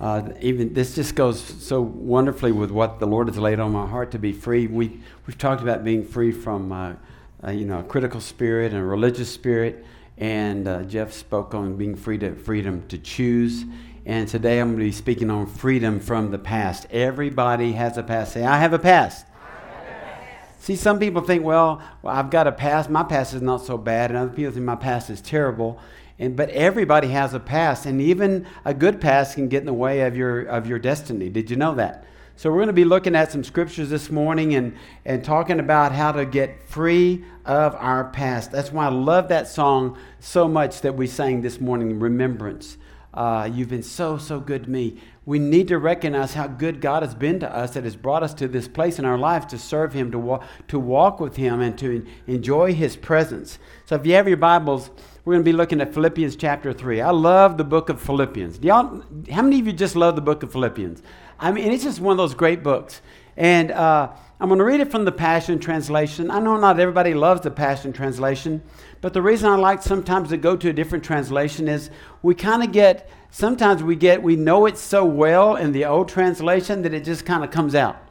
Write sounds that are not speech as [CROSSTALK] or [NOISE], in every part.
Uh, even this just goes so wonderfully with what the Lord has laid on my heart to be free. We we've talked about being free from uh, uh, you know a critical spirit and a religious spirit, and uh, Jeff spoke on being free to freedom to choose. And today I'm going to be speaking on freedom from the past. Everybody has a past. Say, I have a past. See, some people think, well, well, I've got a past. My past is not so bad, and other people think my past is terrible. And, but everybody has a past, and even a good past can get in the way of your, of your destiny. Did you know that? So, we're going to be looking at some scriptures this morning and, and talking about how to get free of our past. That's why I love that song so much that we sang this morning, Remembrance. Uh, you've been so, so good to me we need to recognize how good God has been to us that has brought us to this place in our life to serve Him, to, wa- to walk with Him, and to enjoy His presence. So if you have your Bibles, we're going to be looking at Philippians chapter 3. I love the book of Philippians. Do y'all, how many of you just love the book of Philippians? I mean, it's just one of those great books. And uh, I'm going to read it from the Passion Translation. I know not everybody loves the Passion Translation, but the reason I like sometimes to go to a different translation is we kind of get sometimes we get we know it so well in the old translation that it just kind of comes out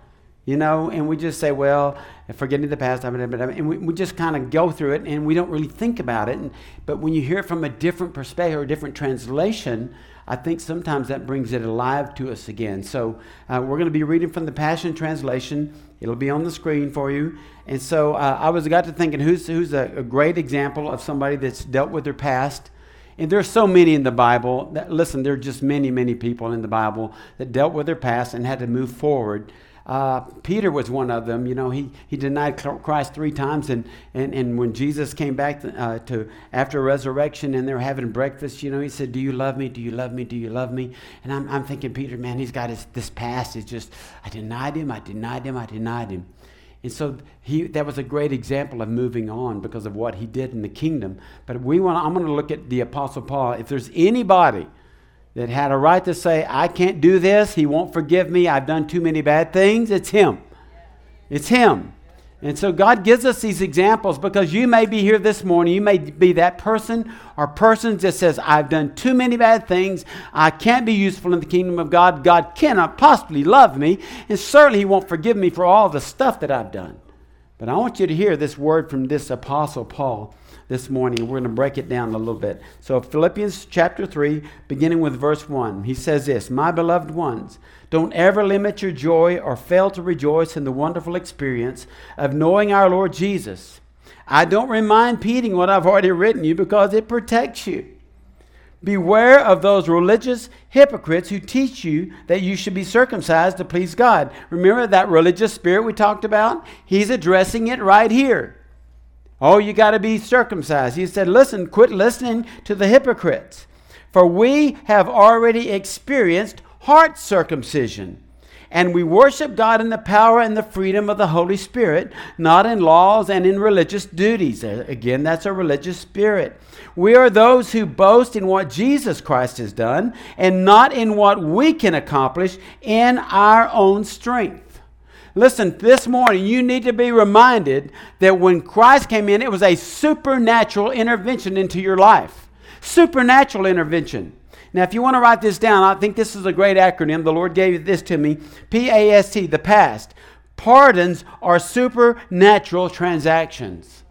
you know and we just say well forgetting the past and we, we just kind of go through it and we don't really think about it and, but when you hear it from a different perspective or a different translation i think sometimes that brings it alive to us again so uh, we're going to be reading from the passion translation it'll be on the screen for you and so uh, i was got to thinking who's, who's a, a great example of somebody that's dealt with their past and there's so many in the Bible. That, listen, there are just many, many people in the Bible that dealt with their past and had to move forward. Uh, Peter was one of them. You know, he, he denied Christ three times, and, and, and when Jesus came back to, uh, to after resurrection and they're having breakfast, you know, he said, "Do you love me? Do you love me? Do you love me?" And I'm, I'm thinking, Peter, man, he's got his, this past. It's just, I denied him, I denied him, I denied him. And so he, that was a great example of moving on because of what he did in the kingdom. But we want I'm going to look at the Apostle Paul. If there's anybody that had a right to say, I can't do this, he won't forgive me, I've done too many bad things, it's him. It's him. And so God gives us these examples because you may be here this morning. You may be that person or person that says, I've done too many bad things. I can't be useful in the kingdom of God. God cannot possibly love me. And certainly He won't forgive me for all the stuff that I've done. But I want you to hear this word from this apostle Paul this morning. We're going to break it down a little bit. So, Philippians chapter 3, beginning with verse 1, he says this My beloved ones, don't ever limit your joy or fail to rejoice in the wonderful experience of knowing our Lord Jesus. I don't remind repeating what I've already written you because it protects you. Beware of those religious hypocrites who teach you that you should be circumcised to please God. Remember that religious spirit we talked about? He's addressing it right here. Oh, you got to be circumcised. He said, Listen, quit listening to the hypocrites. For we have already experienced heart circumcision. And we worship God in the power and the freedom of the Holy Spirit, not in laws and in religious duties. Uh, again, that's a religious spirit. We are those who boast in what Jesus Christ has done and not in what we can accomplish in our own strength. Listen, this morning you need to be reminded that when Christ came in, it was a supernatural intervention into your life. Supernatural intervention. Now, if you want to write this down, I think this is a great acronym. The Lord gave this to me P A S T, the past. Pardons are supernatural transactions.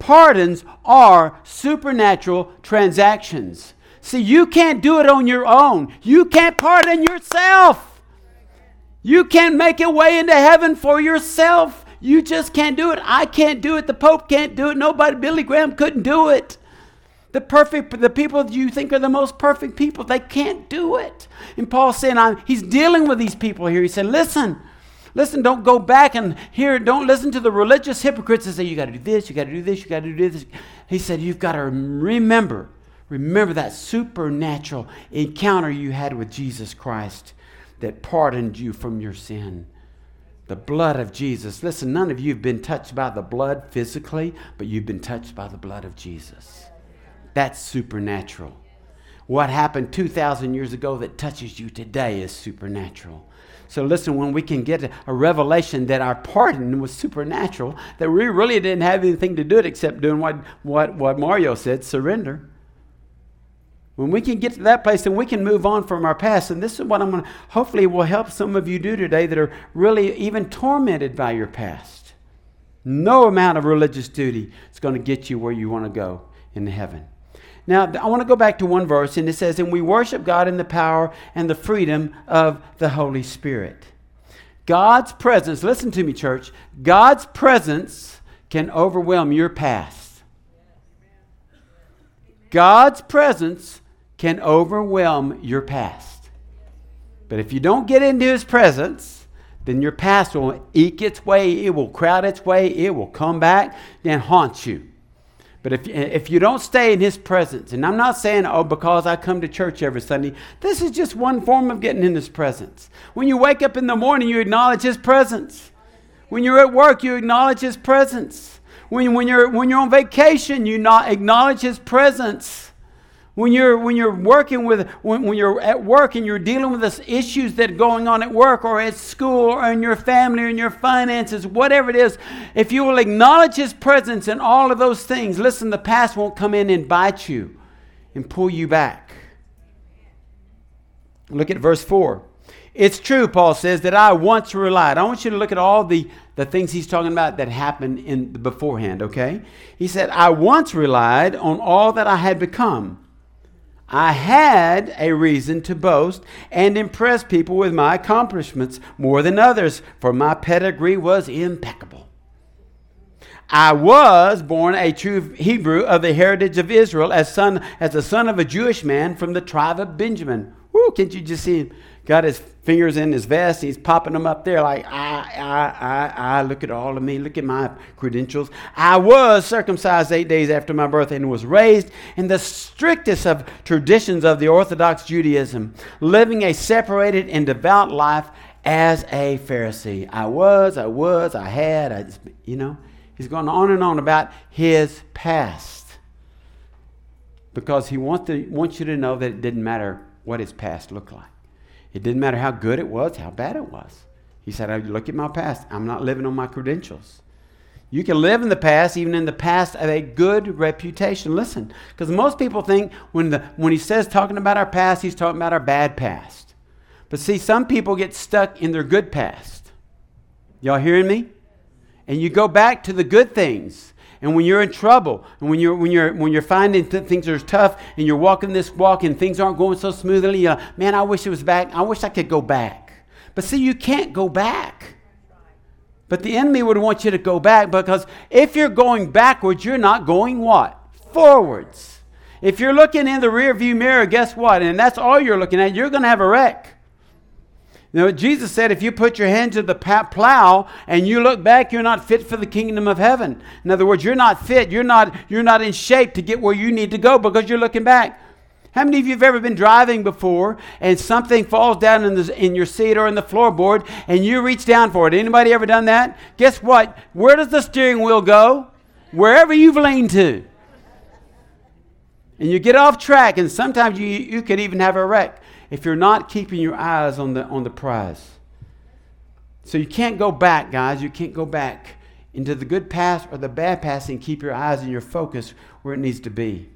Pardons are supernatural transactions. See, you can't do it on your own. You can't pardon yourself. You can't make a way into heaven for yourself. You just can't do it. I can't do it. The Pope can't do it. Nobody, Billy Graham couldn't do it. The perfect, the people you think are the most perfect people, they can't do it. And Paul's saying, I'm, he's dealing with these people here. He said, listen, listen, don't go back and hear, don't listen to the religious hypocrites that say, you got to do this, you got to do this, you got to do this. He said, you've got to remember, remember that supernatural encounter you had with Jesus Christ that pardoned you from your sin. The blood of Jesus. Listen, none of you have been touched by the blood physically, but you've been touched by the blood of Jesus. That's supernatural. What happened 2,000 years ago that touches you today is supernatural. So, listen, when we can get a revelation that our pardon was supernatural, that we really didn't have anything to do it except doing what, what, what Mario said surrender. When we can get to that place, then we can move on from our past. And this is what I'm going to, hopefully, will help some of you do today that are really even tormented by your past. No amount of religious duty is going to get you where you want to go in heaven. Now, I want to go back to one verse, and it says, And we worship God in the power and the freedom of the Holy Spirit. God's presence, listen to me, church, God's presence can overwhelm your past. God's presence can overwhelm your past. But if you don't get into His presence, then your past will eke its way, it will crowd its way, it will come back and haunt you. But if, if you don't stay in His presence, and I'm not saying, oh, because I come to church every Sunday, this is just one form of getting in His presence. When you wake up in the morning, you acknowledge His presence. When you're at work, you acknowledge His presence. When, when, you're, when you're on vacation, you not acknowledge His presence. When you're, when you're working with, when, when you're at work and you're dealing with the issues that are going on at work or at school or in your family or in your finances, whatever it is, if you will acknowledge His presence in all of those things, listen, the past won't come in and bite you and pull you back. Look at verse 4. It's true, Paul says, that I once relied. I want you to look at all the, the things he's talking about that happened in beforehand, okay? He said, I once relied on all that I had become I had a reason to boast and impress people with my accomplishments more than others, for my pedigree was impeccable. I was born a true Hebrew of the heritage of Israel as son as the son of a Jewish man from the tribe of Benjamin. Woo, can't you just see him? Got his fingers in his vest. He's popping them up there like, I, I, I, I, look at all of me. Look at my credentials. I was circumcised eight days after my birth and was raised in the strictest of traditions of the Orthodox Judaism, living a separated and devout life as a Pharisee. I was, I was, I had, I, you know. He's going on and on about his past because he wants, to, wants you to know that it didn't matter what his past looked like. It didn't matter how good it was, how bad it was. He said, I look at my past. I'm not living on my credentials. You can live in the past, even in the past of a good reputation. Listen, because most people think when, the, when he says talking about our past, he's talking about our bad past. But see, some people get stuck in their good past. Y'all hearing me? And you go back to the good things. And when you're in trouble, and when you're, when you're, when you're finding th- things are tough, and you're walking this walk, and things aren't going so smoothly, uh, man, I wish it was back. I wish I could go back. But see, you can't go back. But the enemy would want you to go back because if you're going backwards, you're not going what? Forwards. If you're looking in the rearview mirror, guess what? And that's all you're looking at, you're going to have a wreck. Now, Jesus said, if you put your hand to the plow and you look back, you're not fit for the kingdom of heaven. In other words, you're not fit. You're not, you're not in shape to get where you need to go because you're looking back. How many of you have ever been driving before and something falls down in, the, in your seat or in the floorboard and you reach down for it? Anybody ever done that? Guess what? Where does the steering wheel go? Wherever you've leaned to. And you get off track, and sometimes you, you could even have a wreck if you're not keeping your eyes on the, on the prize. So you can't go back, guys. You can't go back into the good past or the bad past and keep your eyes and your focus where it needs to be.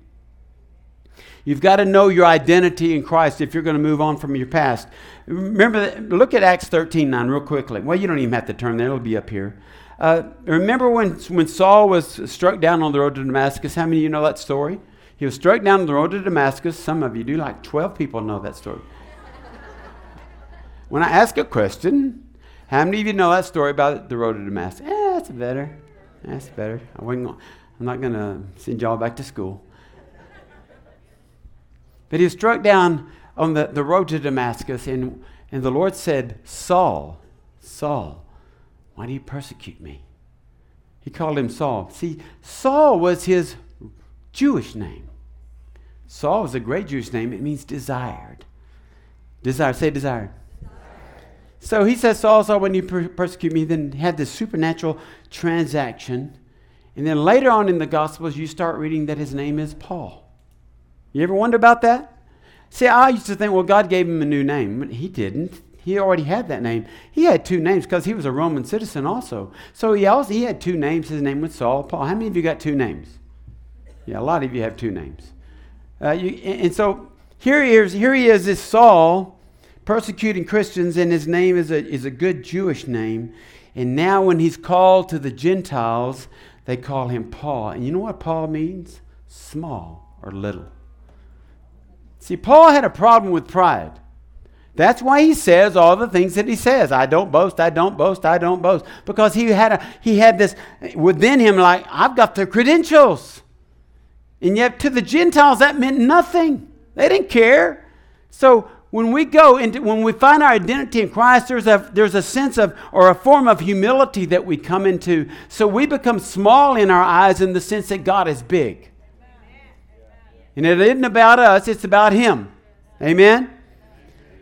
You've got to know your identity in Christ if you're going to move on from your past. Remember, look at Acts 13 9 real quickly. Well, you don't even have to turn there, it'll be up here. Uh, remember when, when Saul was struck down on the road to Damascus? How many of you know that story? He was struck down on the road to Damascus. Some of you do, like 12 people know that story. when I ask a question, how many of you know that story about the road to Damascus? Eh, that's better. That's better. I wasn't, I'm not going to send y'all back to school. But he was struck down on the, the road to Damascus, and, and the Lord said, Saul, Saul, why do you persecute me? He called him Saul. See, Saul was his Jewish name. Saul is a great Jewish name. It means desired. Desire. Say desired. So he says, Saul, Saul, when you per- persecute me, then had this supernatural transaction. And then later on in the Gospels, you start reading that his name is Paul. You ever wonder about that? See, I used to think, well, God gave him a new name. But he didn't. He already had that name. He had two names because he was a Roman citizen also. So he also he had two names. His name was Saul, Paul. How many of you got two names? Yeah, a lot of you have two names. Uh, you, and so here he is, here he is, this Saul persecuting Christians, and his name is a, is a good Jewish name. And now, when he's called to the Gentiles, they call him Paul. And you know what Paul means? Small or little. See, Paul had a problem with pride. That's why he says all the things that he says. I don't boast, I don't boast, I don't boast. Because he had, a, he had this within him, like, I've got the credentials. And yet, to the Gentiles, that meant nothing. They didn't care. So, when we go into, when we find our identity in Christ, there's a, there's a sense of, or a form of humility that we come into. So we become small in our eyes in the sense that God is big. And it isn't about us, it's about Him. Amen?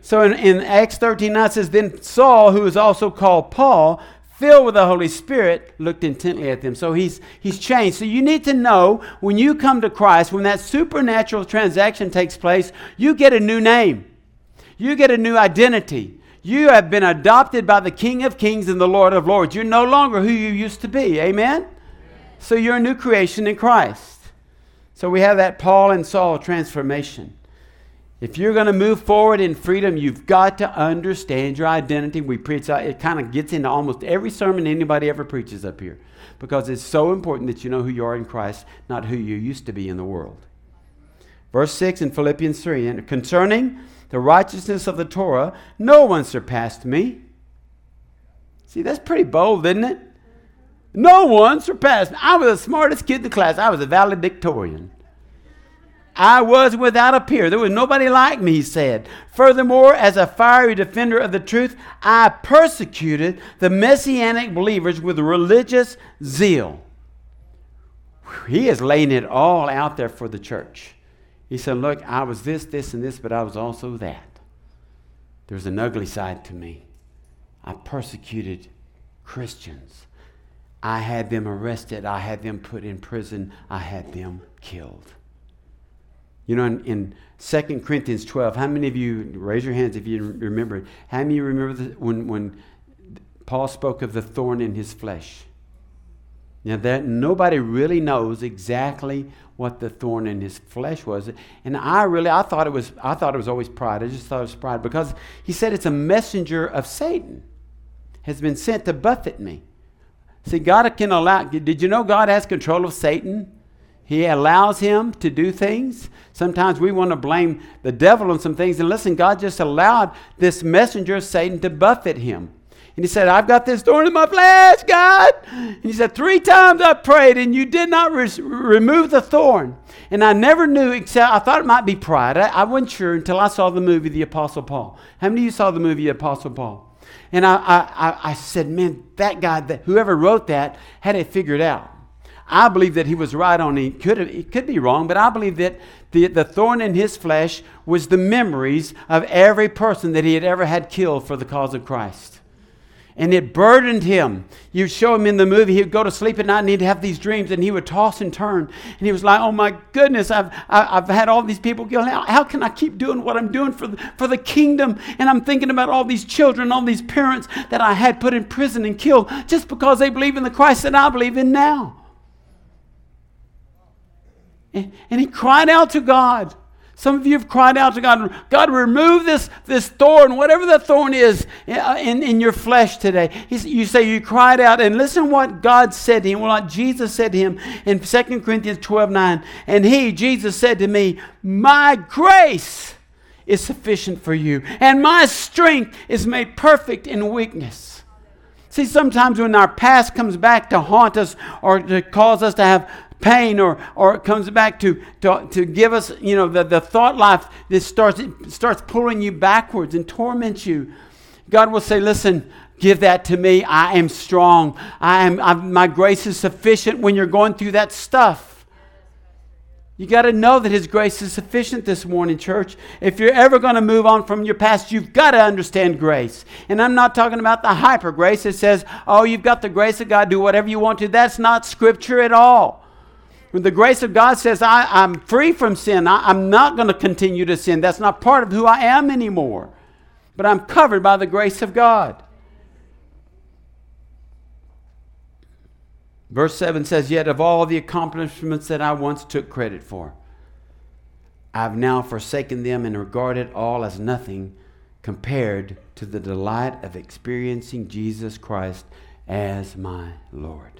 So in, in Acts 13 9 says, Then Saul, who is also called Paul, filled with the Holy Spirit, looked intently at them. So he's, he's changed. So you need to know when you come to Christ, when that supernatural transaction takes place, you get a new name. You get a new identity. You have been adopted by the King of Kings and the Lord of Lords. You're no longer who you used to be. Amen? Amen? So you're a new creation in Christ. So we have that Paul and Saul transformation. If you're going to move forward in freedom, you've got to understand your identity. We preach uh, it kind of gets into almost every sermon anybody ever preaches up here because it's so important that you know who you are in Christ, not who you used to be in the world. Verse 6 in Philippians 3 and concerning the righteousness of the Torah, no one surpassed me. See, that's pretty bold, isn't it? No one surpassed me. I was the smartest kid in the class. I was a valedictorian. I was without a peer. There was nobody like me, he said. Furthermore, as a fiery defender of the truth, I persecuted the messianic believers with religious zeal. He is laying it all out there for the church. He said, Look, I was this, this, and this, but I was also that. There's an ugly side to me. I persecuted Christians. I had them arrested. I had them put in prison. I had them killed. You know, in, in 2 Corinthians 12, how many of you, raise your hands if you remember it, how many of you remember the, when, when Paul spoke of the thorn in his flesh? Now, that nobody really knows exactly what the thorn in his flesh was. And I really, I thought it was, I thought it was always pride. I just thought it was pride because he said it's a messenger of Satan has been sent to buffet me. See, God can allow, did you know God has control of Satan? He allows him to do things. Sometimes we want to blame the devil on some things. And listen, God just allowed this messenger of Satan to buffet him. And he said, I've got this thorn in my flesh, God. And he said, Three times I prayed, and you did not re- remove the thorn. And I never knew, except I thought it might be pride. I, I wasn't sure until I saw the movie The Apostle Paul. How many of you saw the movie The Apostle Paul? And I, I, I said, Man, that guy, that, whoever wrote that, had it figured out. I believe that he was right on. He could could be wrong, but I believe that the, the thorn in his flesh was the memories of every person that he had ever had killed for the cause of Christ. And it burdened him. You show him in the movie, he would go to sleep at night and he'd have these dreams and he would toss and turn. And he was like, oh my goodness, I've, I've had all these people killed. How, how can I keep doing what I'm doing for the, for the kingdom? And I'm thinking about all these children, all these parents that I had put in prison and killed just because they believe in the Christ that I believe in now. And he cried out to God. Some of you have cried out to God, God, remove this, this thorn, whatever the thorn is uh, in, in your flesh today. you say you cried out, and listen what God said to him, what Jesus said to him in 2 Corinthians 12 9. And he, Jesus, said to me, My grace is sufficient for you, and my strength is made perfect in weakness. See, sometimes when our past comes back to haunt us or to cause us to have pain or, or it comes back to, to, to give us, you know, the, the thought life that starts, starts pulling you backwards and torments you. God will say, listen, give that to me. I am strong. I am, I, my grace is sufficient when you're going through that stuff. You got to know that His grace is sufficient this morning, church. If you're ever going to move on from your past, you've got to understand grace. And I'm not talking about the hyper grace that says, oh, you've got the grace of God, do whatever you want to. That's not scripture at all. When the grace of God says, I, am free from sin, I, I'm not going to continue to sin. That's not part of who I am anymore. But I'm covered by the grace of God. Verse 7 says, Yet of all the accomplishments that I once took credit for, I've now forsaken them and regard it all as nothing compared to the delight of experiencing Jesus Christ as my Lord.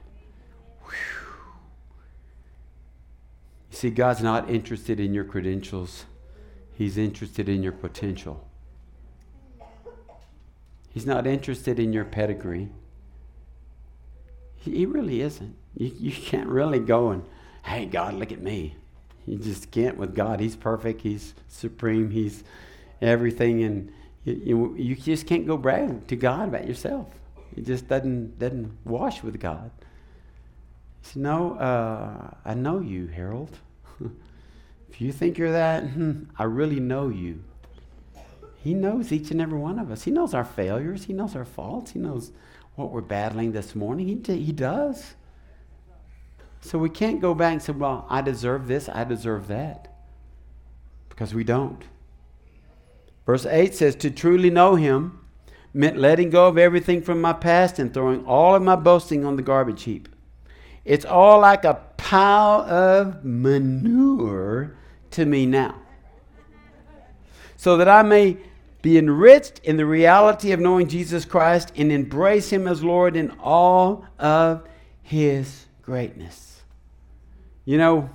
See, God's not interested in your credentials, He's interested in your potential. He's not interested in your pedigree. He, really isn't. You, you can't really go and, hey, God, look at me. You just can't with God. He's perfect. He's supreme. He's everything. And you, you, you just can't go brag to God about yourself. It just doesn't, doesn't wash with God. He said, No, uh, I know you, Harold. [LAUGHS] if you think you're that, I really know you. He knows each and every one of us. He knows our failures. He knows our faults. He knows what we're battling this morning. He, he does. So we can't go back and say, well, I deserve this, I deserve that. Because we don't. Verse 8 says, To truly know him meant letting go of everything from my past and throwing all of my boasting on the garbage heap. It's all like a pile of manure to me now. So that I may be enriched in the reality of knowing Jesus Christ and embrace him as Lord in all of his greatness. You know,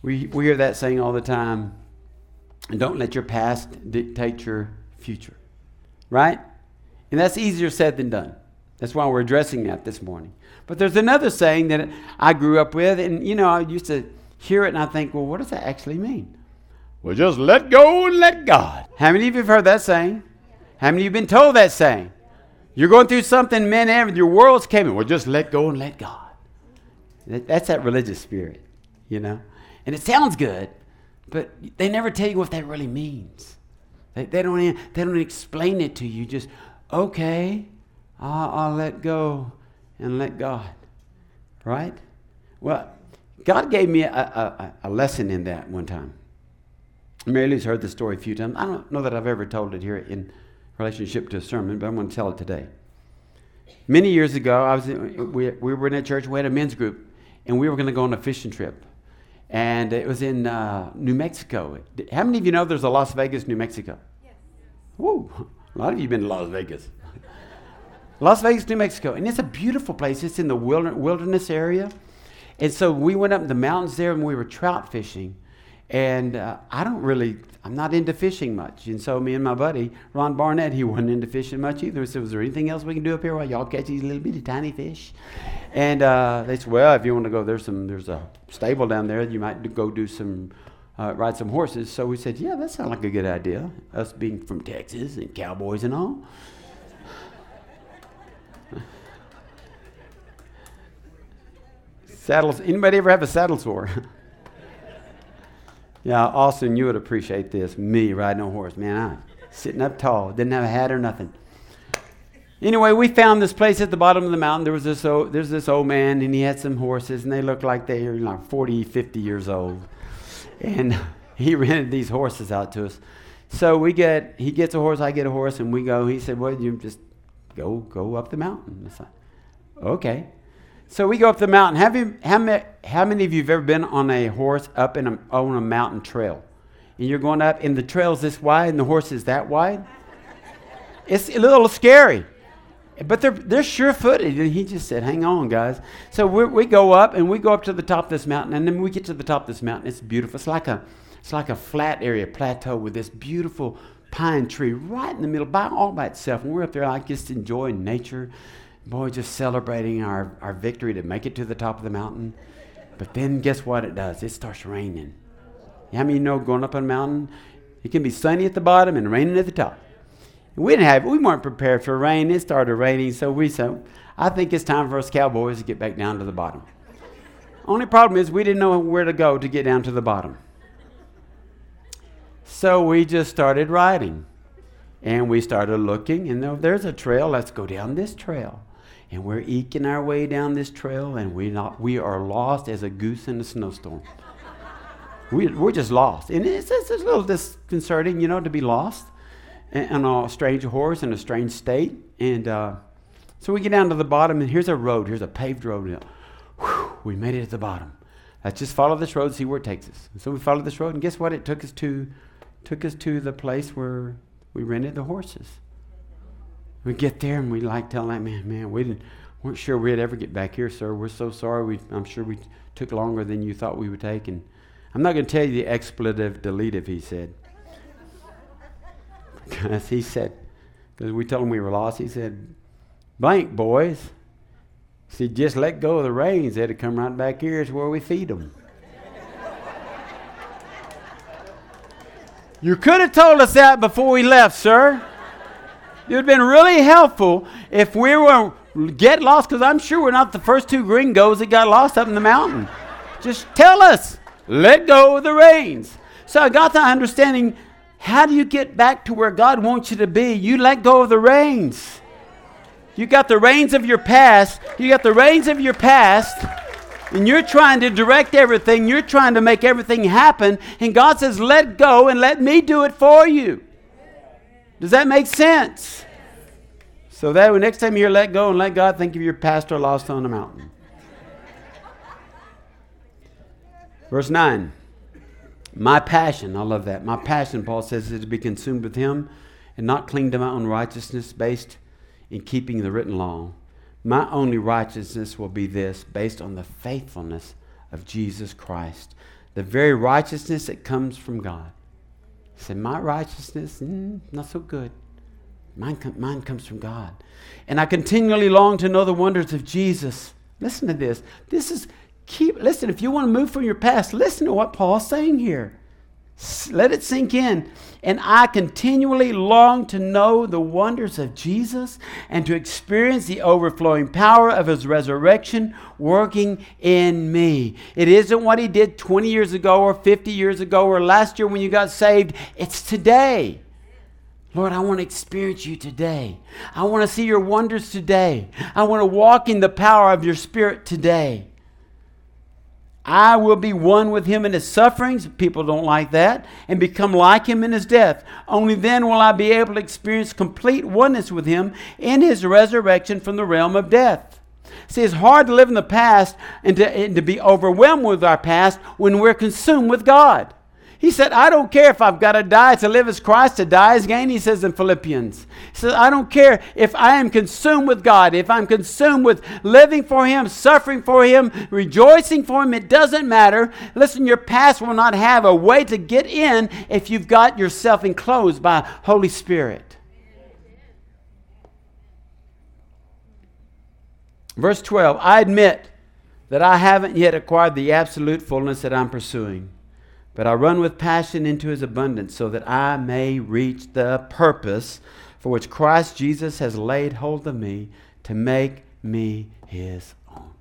we, we hear that saying all the time don't let your past dictate your future, right? And that's easier said than done. That's why we're addressing that this morning. But there's another saying that I grew up with, and you know, I used to hear it and I think, well, what does that actually mean? Well, just let go and let God. How many of you have heard that saying? How many of you have been told that saying? You're going through something, men man, your world's coming. Well, just let go and let God. That's that religious spirit, you know? And it sounds good, but they never tell you what that really means. They, they, don't, they don't explain it to you. Just, okay, I'll, let go and let God. Right? Well, God gave me a, a, a lesson in that one time. Mary Lou's heard the story a few times. I don't know that I've ever told it here in relationship to a sermon, but I'm going to tell it today. Many years ago, I was in, we, we were in a church, we had a men's group, and we were going to go on a fishing trip. And it was in uh, New Mexico. How many of you know there's a Las Vegas, New Mexico? Yes. Woo! A lot of you have been to Las Vegas. Las Vegas, New Mexico. And it's a beautiful place. It's in the wilderness area. And so we went up the mountains there and we were trout fishing. And uh, I don't really, I'm not into fishing much. And so me and my buddy, Ron Barnett, he wasn't into fishing much either. Said, was there anything else we can do up here while y'all catch these little bitty tiny fish? And uh, they said, well, if you want to go, there's some, there's a stable down there. You might go do some, uh, ride some horses. So we said, yeah, that sounds like a good idea. Us being from Texas and cowboys and all. Saddles, anybody ever have a saddle sore? [LAUGHS] Yeah, Austin, you would appreciate this. Me riding a horse, man. I'm sitting up tall, didn't have a hat or nothing. Anyway, we found this place at the bottom of the mountain. There was this old, there's this old man, and he had some horses, and they looked like they were like 40, 50 years old. And [LAUGHS] he rented these horses out to us. So we get, he gets a horse, I get a horse, and we go. He said, "Well, you just go, go up the mountain." It's like, okay. So we go up the mountain. Have you, how, many, how many of you have ever been on a horse up in a, on a mountain trail? And you're going up, and the trail's this wide, and the horse is that wide? It's a little scary. But they're, they're sure footed. And he just said, Hang on, guys. So we we go up, and we go up to the top of this mountain. And then we get to the top of this mountain. It's beautiful. It's like a, it's like a flat area, plateau, with this beautiful pine tree right in the middle, by all by itself. And we're up there like just enjoying nature boy, just celebrating our, our victory to make it to the top of the mountain. But then guess what it does? It starts raining. How many you know going up on a mountain? It can be sunny at the bottom and raining at the top. we didn't have we weren't prepared for rain. It started raining, so we said, I think it's time for us cowboys to get back down to the bottom. Only problem is we didn't know where to go to get down to the bottom. So we just started riding. And we started looking, and there's a trail. Let's go down this trail and we're eking our way down this trail, and we not we are lost as a goose in a snowstorm. we, we're just lost, and it's, it's, a little disconcerting, you know, to be lost on a strange horse in a strange state. And uh, so we get down to the bottom, and here's a road. Here's a paved road. Whew, we made it at the bottom. Let's just follow this road, see where it takes us. And so we followed this road, and guess what? It took us to took us to the place where we rented the horses. We get there and we like tell that man, man, we didn't weren't sure we'd ever get back here, sir. We're so sorry. We, I'm sure we took longer than you thought we would take. And I'm not going to tell you the expletive deletive he said. [LAUGHS] Because he said, because we told him we were lost, he said, blank, boys. He said, just let go of the reins. They'd come right back here. It's where we feed them. [LAUGHS] you could have told us that before we left, sir. It would have been really helpful if we were get lost, because I'm sure we're not the first two gringos that got lost up in the mountain. Just tell us. Let go of the reins. So I got the understanding how do you get back to where God wants you to be? You let go of the reins. You got the reins of your past. You got the reins of your past. And you're trying to direct everything. You're trying to make everything happen. And God says, let go and let me do it for you. Does that make sense? So that when next time you're let go and let God, think of your pastor lost on the mountain. Verse 9. My passion, I love that. My passion, Paul says, is to be consumed with him and not cling to my own righteousness based in keeping the written law. My only righteousness will be this, based on the faithfulness of Jesus Christ, the very righteousness that comes from God. He said, My righteousness, mm, not so good. Mine, com- mine comes from God. And I continually long to know the wonders of Jesus. Listen to this. This is keep listen, if you want to move from your past, listen to what Paul's saying here. Let it sink in. And I continually long to know the wonders of Jesus and to experience the overflowing power of his resurrection working in me. It isn't what he did 20 years ago or 50 years ago or last year when you got saved, it's today. Lord, I want to experience you today. I want to see your wonders today. I want to walk in the power of your Spirit today. I will be one with him in his sufferings. People don't like that. And become like him in his death. Only then will I be able to experience complete oneness with him in his resurrection from the realm of death. See, it's hard to live in the past and to, and to be overwhelmed with our past when we're consumed with God. He said, I don't care if I've got to die. To live as Christ, to die as gain, he says in Philippians. He says, I don't care if I am consumed with God, if I'm consumed with living for Him, suffering for Him, rejoicing for Him, it doesn't matter. Listen, your past will not have a way to get in if you've got yourself enclosed by Holy Spirit. Verse 12 I admit that I haven't yet acquired the absolute fullness that I'm pursuing. But I run with passion into his abundance so that I may reach the purpose for which Christ Jesus has laid hold of me to make me his own.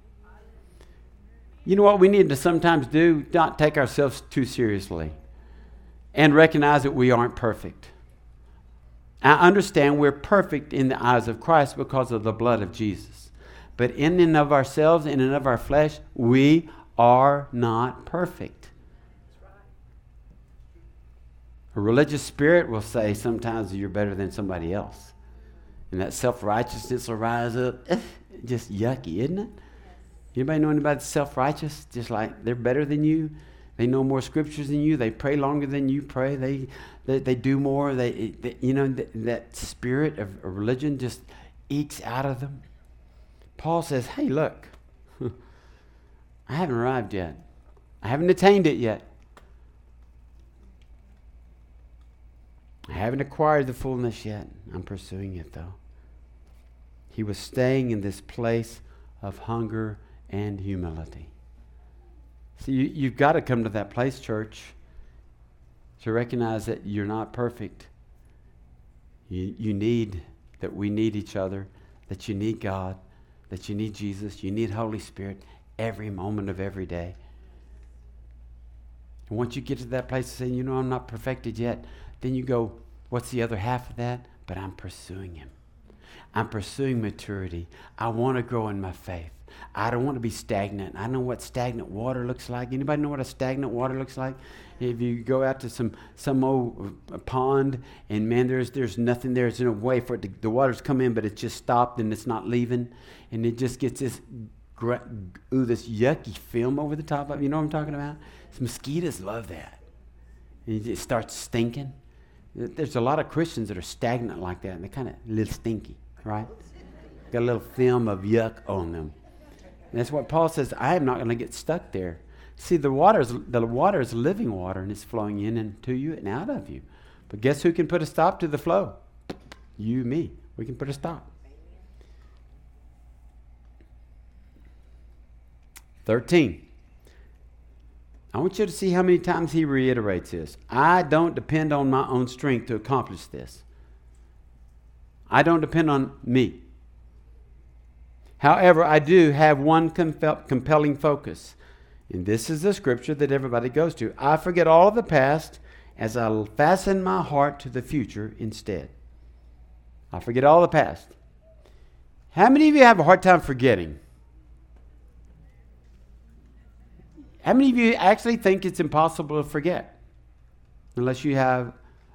You know what we need to sometimes do? Not take ourselves too seriously and recognize that we aren't perfect. I understand we're perfect in the eyes of Christ because of the blood of Jesus. But in and of ourselves, in and of our flesh, we are not perfect. A religious spirit will say sometimes you're better than somebody else. And that self righteousness will rise up. [LAUGHS] Just yucky, isn't it? Anybody know anybody that's self righteous? Just like they're better than you. They know more scriptures than you. They pray longer than you pray. They, they, they do more. They, they you know, th- that spirit of, of religion just ekes out of them. Paul says, hey, look, [LAUGHS] I haven't arrived yet. I haven't attained it yet. I haven't acquired the fullness yet. I'm pursuing it though. He was staying in this place of hunger and humility. See, you, you've got to come to that place, church, to recognize that you're not perfect. You, you need that we need each other, that you need God, that you need Jesus, you need Holy Spirit every moment of every day. And once you get to that place of saying, you know, I'm not perfected yet, then you go, what's the other half of that? But I'm pursuing Him. I'm pursuing maturity. I want to grow in my faith. I don't want to be stagnant. I know what stagnant water looks like. Anybody know what a stagnant water looks like? If you go out to some some old uh, pond and man, there's there's nothing there. There's no way for it to, the water's come in, but it's just stopped and it's not leaving, and it just gets this ooh, this yucky film over the top of it. You know what I'm talking about? mosquitoes love that. It starts stinking. There's a lot of Christians that are stagnant like that, and they're kind of a little stinky, right? Got a little film of yuck on them. And that's what Paul says. I am not going to get stuck there. See, the water is the water is living water, and it's flowing in and to you and out of you. But guess who can put a stop to the flow? You, me. We can put a stop. 13. I want you to see how many times he reiterates this. I don't depend on my own strength to accomplish this. I don't depend on me. However, I do have one compel- compelling focus. And this is the scripture that everybody goes to. I forget all of the past as I fasten my heart to the future instead. I forget all the past. How many of you have a hard time forgetting? How many of you actually think it's impossible to forget? Unless you have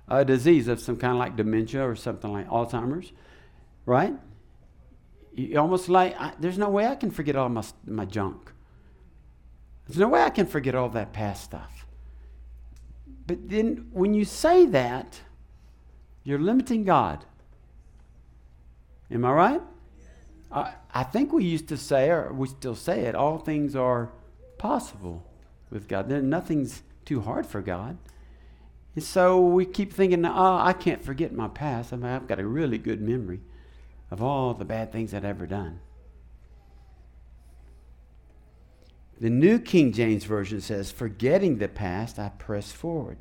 a disease of some kind like dementia or something like Alzheimer's, right? You almost like, I, there's no way I can forget all my, my junk. There's no way I can forget all that past stuff. But then when you say that, you're limiting God. Am I right? I, I think we used to say, or we still say it, all things are possible with God. Nothing's too hard for God. And so we keep thinking, oh, I can't forget my past. I mean, I've got a really good memory of all the bad things I've ever done. The New King James Version says, Forgetting the past, I press forward,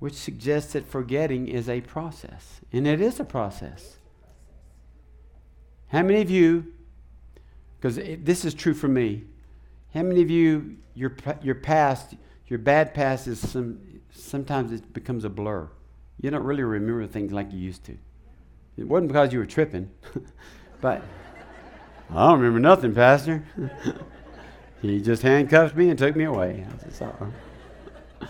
which suggests that forgetting is a process. And it is a process. How many of you, because this is true for me, how many of you, your, your past, your bad past is some, sometimes it becomes a blur. You don't really remember things like you used to. It wasn't because you were tripping, [LAUGHS] but I don't remember nothing, Pastor. [LAUGHS] he just handcuffed me and took me away. [LAUGHS]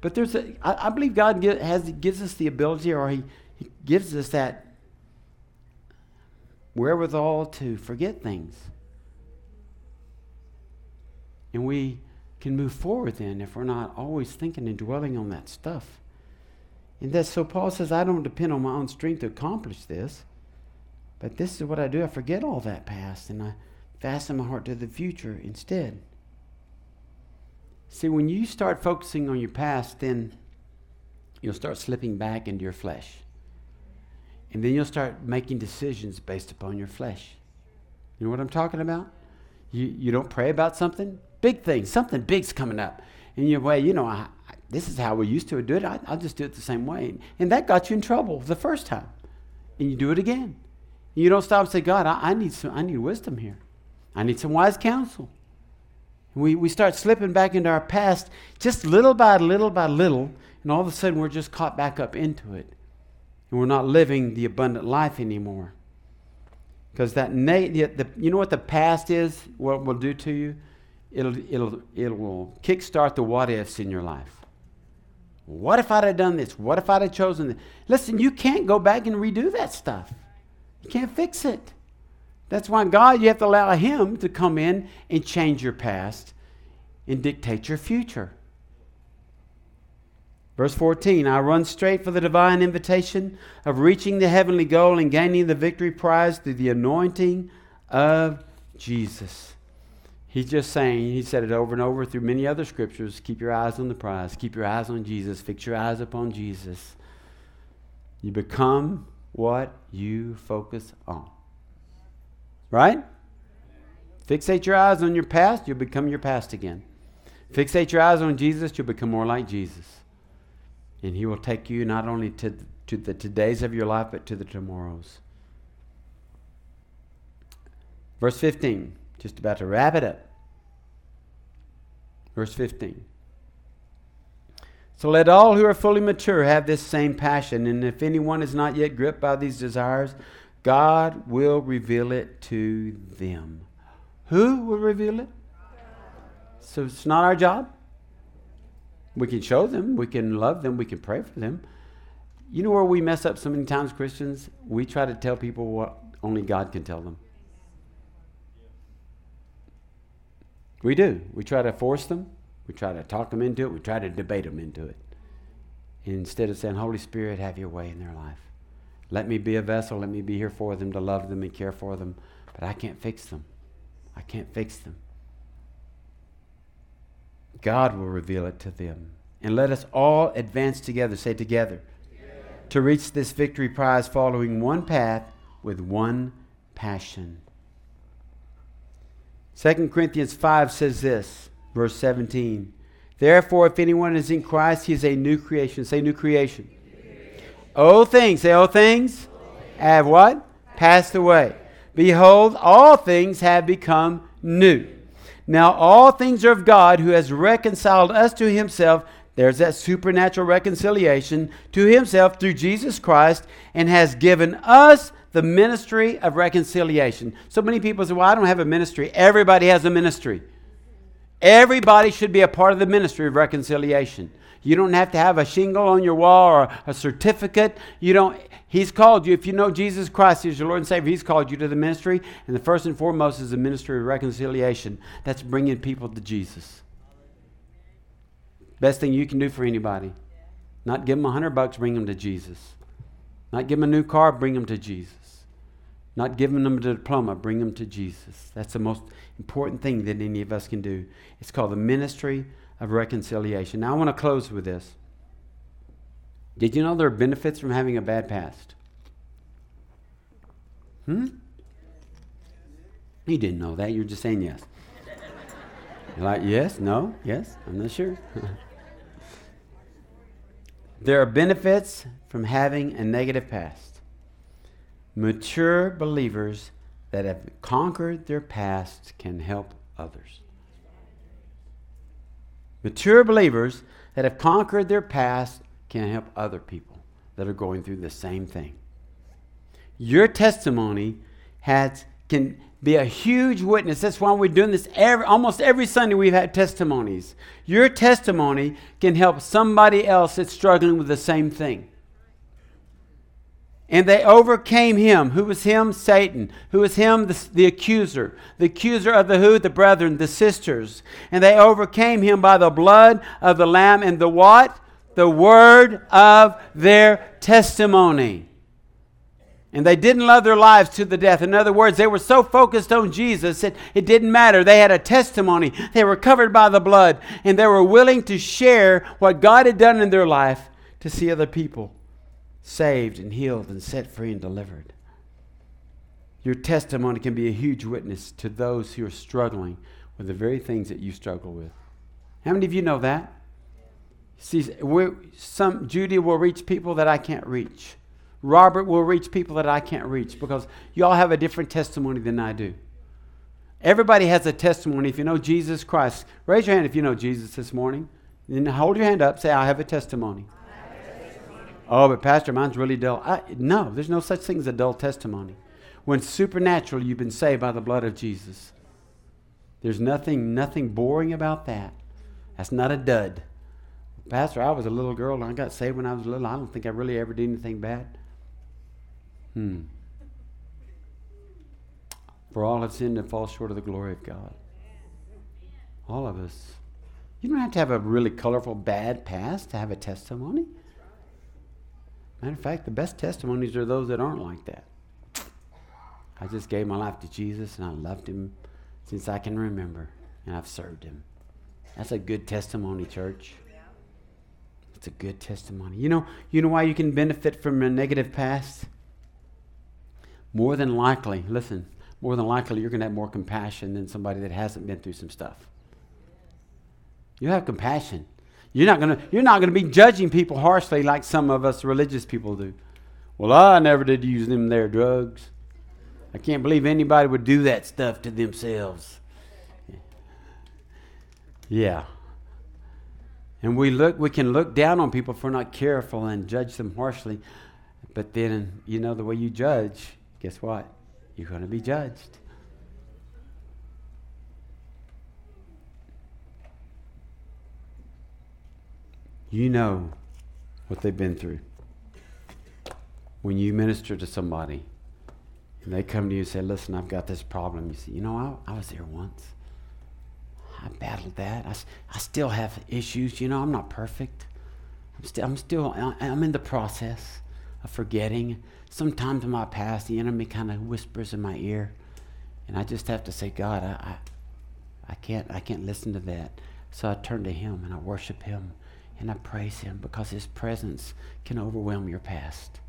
but there's a, I, I believe God has, gives us the ability, or he, he gives us that wherewithal to forget things. And we can move forward then if we're not always thinking and dwelling on that stuff. And that's so Paul says, I don't depend on my own strength to accomplish this. But this is what I do. I forget all that past and I fasten my heart to the future instead. See, when you start focusing on your past, then you'll start slipping back into your flesh. And then you'll start making decisions based upon your flesh. You know what I'm talking about? You, you don't pray about something, big thing, something big's coming up. And you're, well, you know, I, I, this is how we used to do it. I, will just do it the same way. And that got you in trouble the first time. And you do it again. You don't stop and say, God, I, I need, some, I need wisdom here. I need some wise counsel. We, we start slipping back into our past just little by little by little, and all of a sudden we're just caught back up into it and we're not living the abundant life anymore. Because that na- the, the, you know what the past is, what will do to you? It'll, it'll, it will kickstart the what ifs in your life. What if I'd have done this? What if I'd have chosen this? Listen, you can't go back and redo that stuff. You can't fix it. That's why God, you have to allow Him to come in and change your past and dictate your future. Verse 14 I run straight for the divine invitation of reaching the heavenly goal and gaining the victory prize through the anointing of Jesus. He's just saying, he said it over and over through many other scriptures keep your eyes on the prize, keep your eyes on Jesus, fix your eyes upon Jesus. You become what you focus on. Right? Fixate your eyes on your past, you'll become your past again. Fixate your eyes on Jesus, you'll become more like Jesus. And He will take you not only to, to the todays of your life, but to the tomorrows. Verse 15, just about to wrap it up. Verse 15. So let all who are fully mature have this same passion, and if anyone is not yet gripped by these desires, God will reveal it to them. Who will reveal it? So it's not our job. We can show them, we can love them, we can pray for them. You know where we mess up so many times, Christians? We try to tell people what only God can tell them. We do. We try to force them. We try to talk them into it. We try to debate them into it. Instead of saying, Holy Spirit, have your way in their life. Let me be a vessel. Let me be here for them to love them and care for them. But I can't fix them. I can't fix them. God will reveal it to them. And let us all advance together, say together, to reach this victory prize following one path with one passion. 2 Corinthians 5 says this, verse 17. Therefore, if anyone is in Christ, he is a new creation. Say new creation. Old things, say old things, have what? Passed away. Behold, all things have become new. Now, all things are of God who has reconciled us to himself. There's that supernatural reconciliation to himself through Jesus Christ and has given us the ministry of reconciliation. So many people say, Well, I don't have a ministry. Everybody has a ministry. Everybody should be a part of the ministry of reconciliation. You don't have to have a shingle on your wall or a certificate. You don't. He's called you. If you know Jesus Christ as your Lord and Savior, He's called you to the ministry. And the first and foremost is the ministry of reconciliation. That's bringing people to Jesus. Best thing you can do for anybody. Not give them a hundred bucks, bring them to Jesus. Not give them a new car, bring them to Jesus. Not giving them a diploma, bring them to Jesus. That's the most important thing that any of us can do. It's called the ministry of reconciliation. Now, I want to close with this. Did you know there are benefits from having a bad past? Hmm? You didn't know that. You're just saying yes. [LAUGHS] You're like, yes, no, yes, I'm not sure. [LAUGHS] there are benefits from having a negative past. Mature believers that have conquered their past can help others. Mature believers that have conquered their past can help other people that are going through the same thing. Your testimony has, can be a huge witness. That's why we're doing this every, almost every Sunday. We've had testimonies. Your testimony can help somebody else that's struggling with the same thing. And they overcame him. Who was him? Satan. Who was him? The, the, accuser. The accuser of the who? The brethren, the sisters. And they overcame him by the blood of the Lamb and the what? The word of their testimony. And they didn't love their lives to the death. In other words, they were so focused on Jesus that it didn't matter. They had a testimony. They were covered by the blood. And they were willing to share what God had done in their life to see other people saved and healed and set free and delivered. Your testimony can be a huge witness to those who are struggling with the very things that you struggle with. How many of you know that? See, some Judy will reach people that I can't reach. Robert will reach people that I can't reach because you all have a different testimony than I do. Everybody has a testimony. If you know Jesus Christ, raise your hand if you know Jesus this morning. Then hold your hand up. Say, I have a testimony. Oh, but Pastor, mine's really dull. I, no, there's no such thing as a dull testimony. When supernatural, you've been saved by the blood of Jesus. There's nothing, nothing boring about that. That's not a dud. Pastor, I was a little girl and I got saved when I was little. I don't think I really ever did anything bad. Hmm. For all have sinned and fall short of the glory of God. All of us. You don't have to have a really colorful bad past to have a testimony. Matter of fact, the best testimonies are those that aren't like that. I just gave my life to Jesus and I loved him since I can remember, and I've served him. That's a good testimony, church. It's a good testimony. You know, you know why you can benefit from a negative past? More than likely, listen, more than likely you're going to have more compassion than somebody that hasn't been through some stuff. You have compassion. You're not gonna you're not gonna be judging people harshly like some of us religious people do. Well, I never did use them their drugs. I can't believe anybody would do that stuff to themselves. Yeah. And we look we can look down on people for not careful and judge them harshly. But then, you know, the way you judge, guess what? You're to be judged. You know what they've been through. When you minister to somebody and they come to you and say, Listen, I've got this problem, you say, You know, I, I was there once. I battled that. I, I still have issues. You know, I'm not perfect. I'm still, I'm still, I'm in the process of forgetting. Sometimes in my past, the enemy kind of whispers in my ear, and I just have to say, God, I, I, I can't, I can't listen to that. So I turn to Him and I worship Him and I praise Him because His presence can overwhelm your past.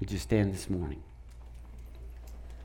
Would you stand this morning?